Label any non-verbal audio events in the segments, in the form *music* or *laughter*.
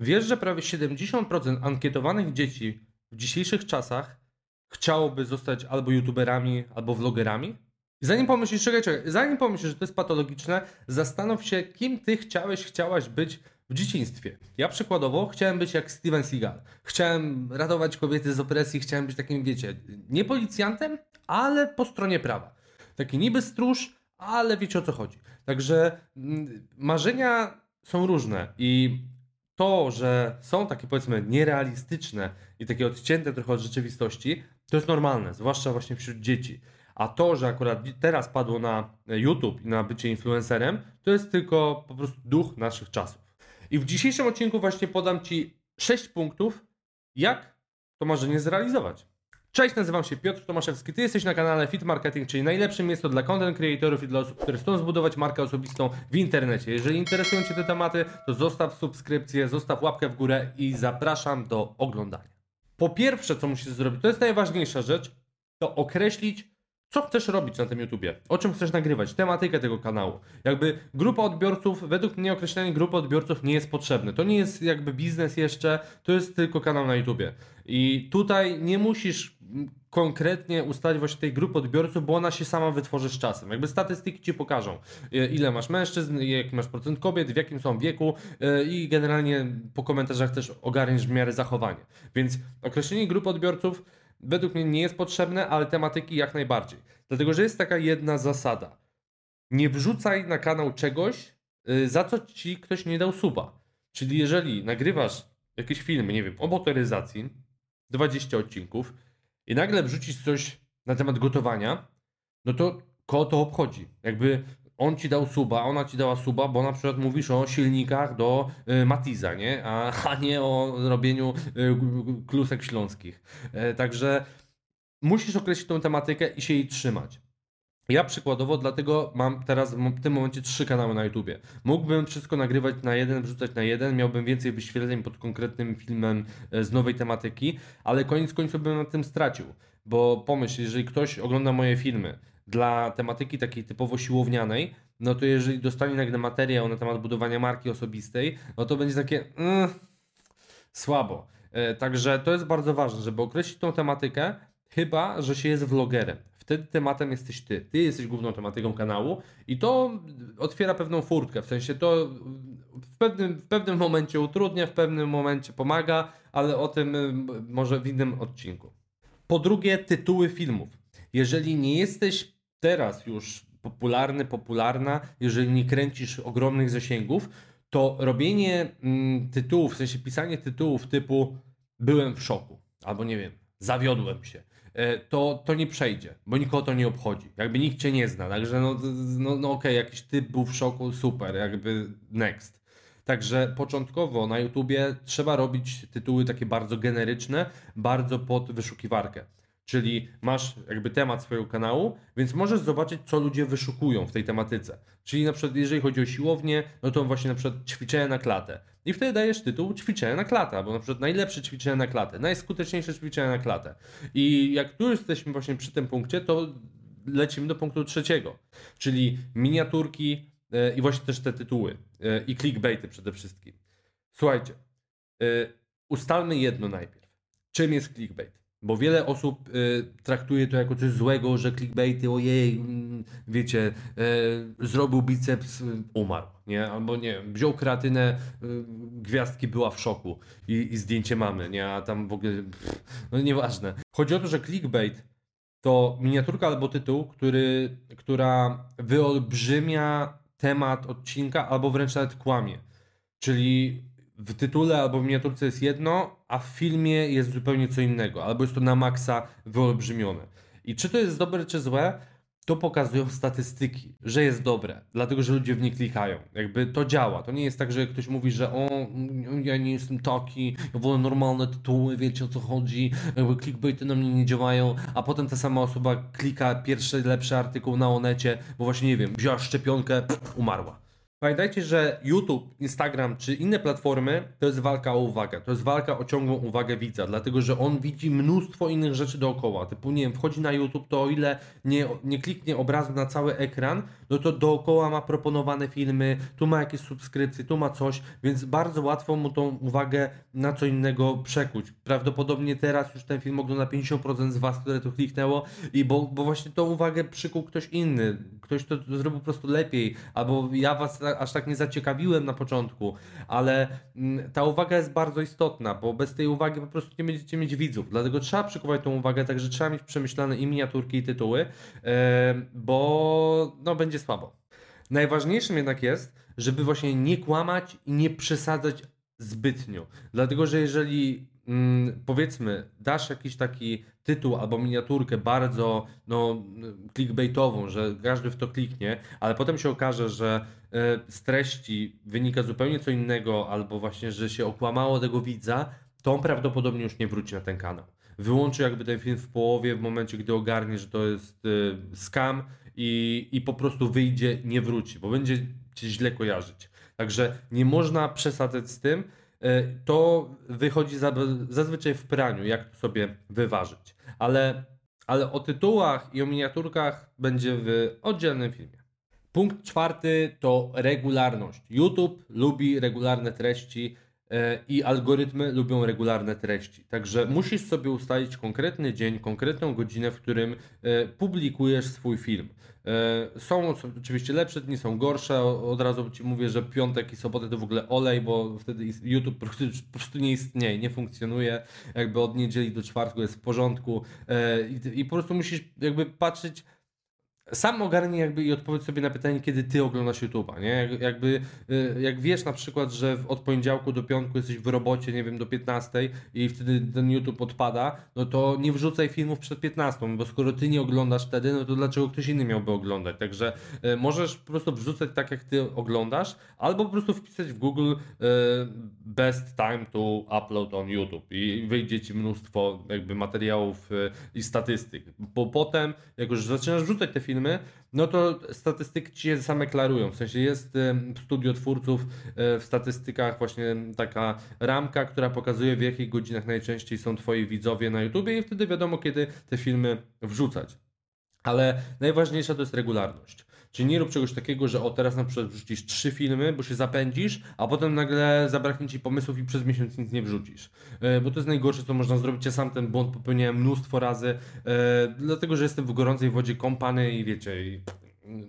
Wiesz, że prawie 70% ankietowanych dzieci w dzisiejszych czasach chciałoby zostać albo youtuberami, albo vlogerami? Zanim pomyślisz, czekaj, czekaj, zanim pomyślisz, że to jest patologiczne, zastanów się, kim ty chciałeś, chciałaś być w dzieciństwie. Ja przykładowo chciałem być jak Steven Seagal. Chciałem ratować kobiety z opresji, chciałem być takim, wiecie, nie policjantem, ale po stronie prawa. Taki niby stróż, ale wiecie o co chodzi. Także mm, marzenia są różne i to, że są takie powiedzmy nierealistyczne i takie odcięte trochę od rzeczywistości, to jest normalne, zwłaszcza właśnie wśród dzieci. A to, że akurat teraz padło na YouTube i na bycie influencerem, to jest tylko po prostu duch naszych czasów. I w dzisiejszym odcinku właśnie podam Ci 6 punktów, jak to marzenie zrealizować. Cześć, nazywam się Piotr Tomaszewski. Ty jesteś na kanale Fit Marketing, czyli najlepszym miejscu dla content creatorów i dla osób, które chcą zbudować markę osobistą w internecie. Jeżeli interesują Cię te tematy, to zostaw subskrypcję, zostaw łapkę w górę i zapraszam do oglądania. Po pierwsze, co musisz zrobić, to jest najważniejsza rzecz, to określić, co chcesz robić na tym YouTubie, o czym chcesz nagrywać, tematykę tego kanału. Jakby grupa odbiorców, według mnie określenie grupy odbiorców nie jest potrzebne. To nie jest jakby biznes jeszcze, to jest tylko kanał na YouTubie. I tutaj nie musisz konkretnie ustalić właśnie tej grupy odbiorców, bo ona się sama wytworzy z czasem. Jakby statystyki ci pokażą, e, ile masz mężczyzn, jaki masz procent kobiet, w jakim są wieku e, i generalnie po komentarzach też ogarniesz w miarę zachowanie. Więc określenie grupy odbiorców według mnie nie jest potrzebne, ale tematyki jak najbardziej. Dlatego, że jest taka jedna zasada. Nie wrzucaj na kanał czegoś, y, za co ci ktoś nie dał suba. Czyli jeżeli nagrywasz jakieś filmy, nie wiem, o motoryzacji, 20 odcinków i nagle wrzucisz coś na temat gotowania, no to koło to obchodzi. Jakby on ci dał suba, ona ci dała suba, bo na przykład mówisz o silnikach do y, Matiza, nie? A, *laughs* a nie o robieniu y, klusek śląskich. Y, także musisz określić tą tematykę i się jej trzymać. Ja przykładowo dlatego mam teraz w tym momencie trzy kanały na YouTubie. Mógłbym wszystko nagrywać na jeden, wrzucać na jeden, miałbym więcej wyświetleń pod konkretnym filmem e, z nowej tematyki, ale koniec końców bym na tym stracił. Bo pomyśl, jeżeli ktoś ogląda moje filmy, dla tematyki takiej typowo siłownianej, no to jeżeli dostanie nagle materiał na temat budowania marki osobistej, no to będzie takie mm, słabo. E, także to jest bardzo ważne, żeby określić tą tematykę, chyba, że się jest vlogerem. Wtedy tematem jesteś ty. Ty jesteś główną tematyką kanału i to otwiera pewną furtkę. W sensie to w pewnym, w pewnym momencie utrudnia, w pewnym momencie pomaga, ale o tym y, może w innym odcinku. Po drugie, tytuły filmów. Jeżeli nie jesteś teraz już popularny, popularna, jeżeli nie kręcisz ogromnych zasięgów, to robienie mm, tytułów, w sensie pisanie tytułów typu byłem w szoku, albo nie wiem, zawiodłem się, to, to nie przejdzie, bo nikogo to nie obchodzi. Jakby nikt cię nie zna, także no, no, no okej, okay, jakiś typ był w szoku, super, jakby next. Także początkowo na YouTubie trzeba robić tytuły takie bardzo generyczne, bardzo pod wyszukiwarkę. Czyli masz jakby temat swojego kanału, więc możesz zobaczyć, co ludzie wyszukują w tej tematyce. Czyli na przykład, jeżeli chodzi o siłownię, no to właśnie na przykład ćwiczenia na klatę. I wtedy dajesz tytuł ćwiczenia na klatę, albo na przykład najlepsze ćwiczenia na klatę, najskuteczniejsze ćwiczenia na klatę. I jak tu jesteśmy właśnie przy tym punkcie, to lecimy do punktu trzeciego, czyli miniaturki yy, i właśnie też te tytuły yy, i clickbaity przede wszystkim. Słuchajcie, yy, ustalmy jedno najpierw. Czym jest clickbait? Bo wiele osób y, traktuje to jako coś złego, że clickbaity, ojej, mm, wiecie, y, zrobił biceps, y, umarł, nie? Albo nie wziął kreatynę, y, gwiazdki była w szoku i, i, zdjęcie mamy, nie? A tam w ogóle, pff, no nieważne. Chodzi o to, że clickbait to miniaturka albo tytuł, który, która wyolbrzymia temat odcinka albo wręcz nawet kłamie. Czyli w tytule albo w miniaturce jest jedno, a w filmie jest zupełnie co innego, albo jest to na maksa wyolbrzymione. I czy to jest dobre, czy złe, to pokazują statystyki, że jest dobre, dlatego że ludzie w nie klikają. Jakby to działa. To nie jest tak, że ktoś mówi, że o, ja nie jestem taki, ja wolę normalne tytuły, wiecie o co chodzi, jakby clickbaity na mnie nie działają, a potem ta sama osoba klika pierwszy lepszy artykuł na Onecie, bo właśnie nie wiem, wzięła szczepionkę, pff, umarła. Pamiętajcie, że YouTube, Instagram czy inne platformy to jest walka o uwagę. To jest walka o ciągłą uwagę widza, dlatego że on widzi mnóstwo innych rzeczy dookoła. Typu, nie wiem, wchodzi na YouTube, to o ile nie, nie kliknie obrazu na cały ekran, no to dookoła ma proponowane filmy, tu ma jakieś subskrypcje, tu ma coś, więc bardzo łatwo mu tą uwagę na co innego przekuć. Prawdopodobnie teraz już ten film ogląda 50% z Was, które to kliknęło i bo, bo właśnie tą uwagę przykuł ktoś inny. Ktoś to zrobił po prostu lepiej, albo ja Was aż tak nie zaciekawiłem na początku, ale mm, ta uwaga jest bardzo istotna, bo bez tej uwagi po prostu nie będziecie mieć widzów. Dlatego trzeba przykuwać tą uwagę, także trzeba mieć przemyślane i miniaturki, i tytuły, bo no, będzie słabo. Najważniejszym jednak jest, żeby właśnie nie kłamać i nie przesadzać zbytnio. Dlatego, że jeżeli mm, powiedzmy, dasz jakiś taki tytuł albo miniaturkę bardzo no, clickbaitową, że każdy w to kliknie, ale potem się okaże, że e, z treści wynika zupełnie co innego, albo właśnie, że się okłamało tego widza, to on prawdopodobnie już nie wróci na ten kanał. Wyłączy jakby ten film w połowie, w momencie, gdy ogarnie, że to jest e, scam i, i po prostu wyjdzie, nie wróci, bo będzie cię źle kojarzyć. Także nie można przesadzać z tym, to wychodzi zazwyczaj w praniu, jak to sobie wyważyć. Ale, ale o tytułach i o miniaturkach będzie w oddzielnym filmie. Punkt czwarty to regularność. YouTube lubi regularne treści e, i algorytmy lubią regularne treści. Także musisz sobie ustalić konkretny dzień, konkretną godzinę, w którym e, publikujesz swój film. E, są oczywiście lepsze dni, są gorsze. Od razu Ci mówię, że piątek i sobotę to w ogóle olej, bo wtedy YouTube po prostu, nie istnieje, nie funkcjonuje. Jakby od niedzieli do czwartku jest w porządku e, i po prostu musisz jakby patrzeć sam ogarnij jakby i odpowiedz sobie na pytanie, kiedy ty oglądasz YouTube'a, nie? Jakby, y, jak wiesz na przykład, że od poniedziałku do piątku jesteś w robocie, nie wiem, do 15 i wtedy ten YouTube odpada, no to nie wrzucaj filmów przed 15, bo skoro ty nie oglądasz wtedy, no to dlaczego ktoś inny miałby oglądać? Także y, możesz po prostu wrzucać tak, jak ty oglądasz, albo po prostu wpisać w Google y, best time to upload on YouTube i wyjdzie ci mnóstwo jakby materiałów i statystyk, bo potem, jak już zaczynasz wrzucać te filmy, no to statystyki je same klarują. W sensie jest w studio twórców e, w statystykach właśnie taka ramka, która pokazuje w jakich godzinach najczęściej są twoi widzowie na YouTubie i wtedy wiadomo kiedy te filmy wrzucać. Ale najważniejsza to jest regularność. Czyli nie rób czegoś takiego, że o teraz na przykład wrzucisz trzy filmy, bo się zapędzisz, a potem nagle zabraknie ci pomysłów i przez miesiąc nic nie wrzucisz. E, bo to jest najgorsze, co można zrobić. Ja sam ten błąd popełniałem mnóstwo razy, e, dlatego że jestem w gorącej wodzie kąpany i wiecie, i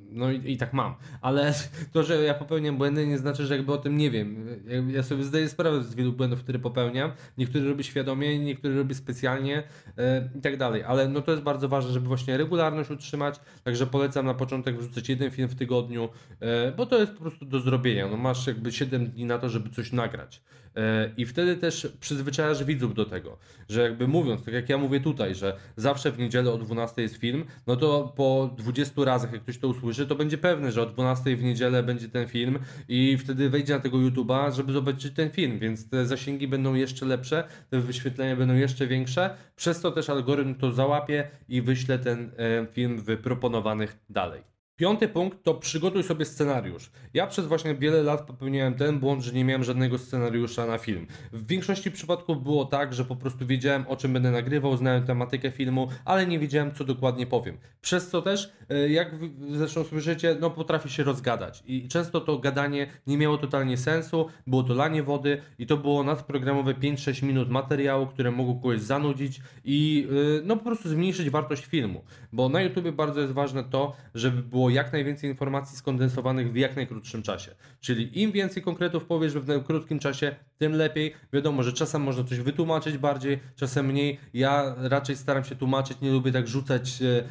no i, i, tak mam. Ale *laughs* to, że ja popełniam błędy, nie znaczy, że jakby o tym nie wiem. Ja sobie zdaję sprawę z wielu błędów, które popełniam. Niektóre robię świadomie, niektóre robię specjalnie yy, i tak dalej. Ale no to jest bardzo ważne, żeby właśnie regularność utrzymać. Także polecam na początek wrzucać jeden film w tygodniu, yy, bo to jest po prostu do zrobienia. No masz jakby 7 dni na to, żeby coś nagrać. E, I wtedy też przyzwyczajasz widzów do tego, że jakby mówiąc, tak jak ja mówię tutaj, że zawsze w niedzielę o 12 jest film, no to po 20 razach, jak ktoś to usłyszy, to będzie pewne, że o 12 w niedzielę będzie ten film i wtedy wejdzie na tego YouTube'a, żeby zobaczyć ten film, więc te zasięgi będą jeszcze lepsze, te wyświetlenia będą jeszcze większe, przez to też algorytm to załapie i wyśle ten e, film w proponowanych dalej. Piąty punkt to przygotuj sobie scenariusz. Ja przez właśnie wiele lat popełniałem ten błąd, że nie miałem żadnego scenariusza na film. W większości przypadków było tak, że po prostu wiedziałem o czym będę nagrywał, znałem tematykę filmu, ale nie wiedziałem co dokładnie powiem. Przez co też, e, jak zresztą słyszycie, no potrafię się rozgadać i często to gadanie nie miało totalnie sensu, było to lanie wody i to było nadprogramowe 5-6 minut materiału, które mogło kogoś zanudzić i e, no po prostu zmniejszyć wartość filmu. Bo na YouTube bardzo jest ważne to, żeby było jak najwięcej informacji skondensowanych w jak najkrótszym czasie. Czyli im więcej konkretów powiesz w krótkim czasie, tym lepiej. Wiadomo, że czasem można coś wytłumaczyć bardziej, czasem mniej. Ja raczej staram się tłumaczyć, nie lubię tak rzucać, e,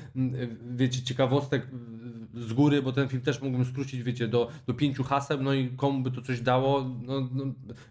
wiecie, ciekawostek z góry, bo ten film też mógłbym skrócić, wiecie, do, do pięciu haseł, no i komu by to coś dało. No, no,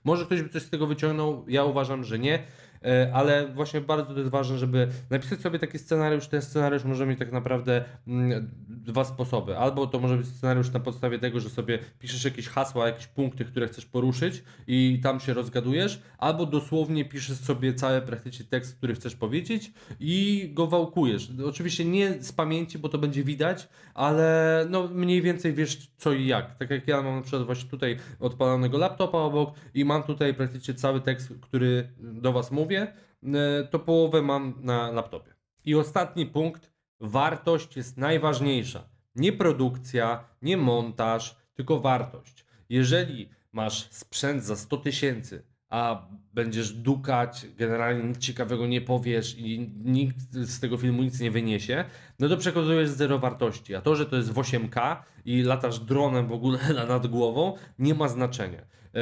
może ktoś by coś z tego wyciągnął, ja uważam, że nie. E, ale właśnie bardzo to jest ważne, żeby napisać sobie taki scenariusz. Ten scenariusz może mieć tak naprawdę mm, dwa sposoby. Albo to może być scenariusz na podstawie tego, że sobie piszesz jakieś hasła, jakieś punkty, które chcesz poruszyć i tam się rozgadujesz, albo dosłownie piszesz sobie cały praktycznie tekst, który chcesz powiedzieć i go wałkujesz. Oczywiście nie z pamięci, bo to będzie widać, ale no mniej więcej wiesz co i jak. Tak jak ja mam na przykład właśnie tutaj odpalonego laptopa obok i mam tutaj praktycznie cały tekst, który do Was e, to połowę mam na laptopie. I ostatni punkt, wartość jest najważniejsza. Nie produkcja, nie montaż, tylko wartość. Jeżeli masz sprzęt za 100 tysięcy, a będziesz dukać, generalnie nic ciekawego nie powiesz i nikt z tego filmu nic nie wyniesie, no to przekazujesz zero wartości. A to, że to jest w 8K i latasz dronem w ogóle *laughs* nad głową, nie ma znaczenia. E,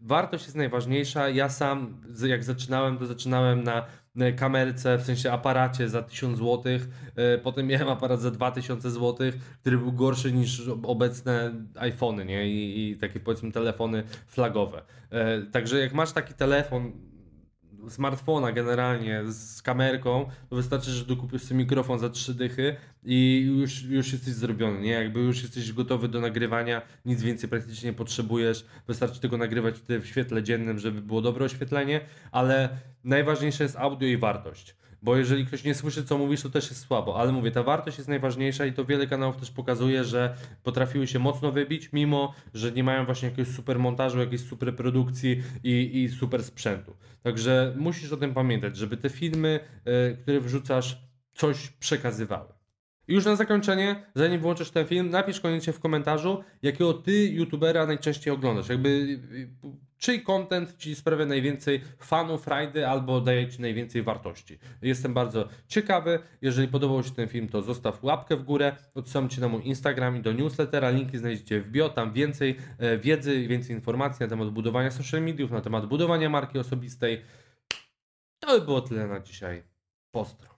wartość jest najważniejsza. Ja sam, jak zaczynałem, to zaczynałem na kamerce, w sensie aparacie za 1000 zł. E, potem miałem aparat za 2000 zł, który był gorszy niż obecne iPhony, nie? I, i takie powiedzmy telefony flagowe. E, także jak masz taki telefon, smartfona generalnie z kamerką, to wystarczy, że dokupisz sobie mikrofon za trzy dychy i już, już jesteś zrobiony, nie? Jakby już jesteś gotowy do nagrywania, nic więcej praktycznie nie potrzebujesz, wystarczy tylko nagrywać w świetle dziennym, żeby było dobre oświetlenie, ale najważniejsze jest audio i wartość. Bo jeżeli ktoś nie słyszy, co mówisz, to też jest słabo. Ale mówię, ta wartość jest najważniejsza i to wiele kanałów też pokazuje, że potrafiły się mocno wybić, mimo że nie mają właśnie jakiegoś super montażu, jakiejś super produkcji i, i super sprzętu. Także musisz o tym pamiętać, żeby te filmy, y, które wrzucasz, coś przekazywały. I już na zakończenie, zanim włączysz ten film, napisz koniecznie w komentarzu, jakiego ty youtubera najczęściej oglądasz. Jakby czyj content ci sprawia najwięcej fanów, frajdy albo daje ci najwięcej wartości. Jestem bardzo ciekawy. Jeżeli podobał się ten film, to zostaw łapkę w górę. Odsyłam cię na mój Instagram i do newslettera. Linki znajdziecie w bio. Tam więcej e, wiedzy, więcej informacji na temat budowania social mediów, na temat budowania marki osobistej. To by było tyle na dzisiaj. Postro.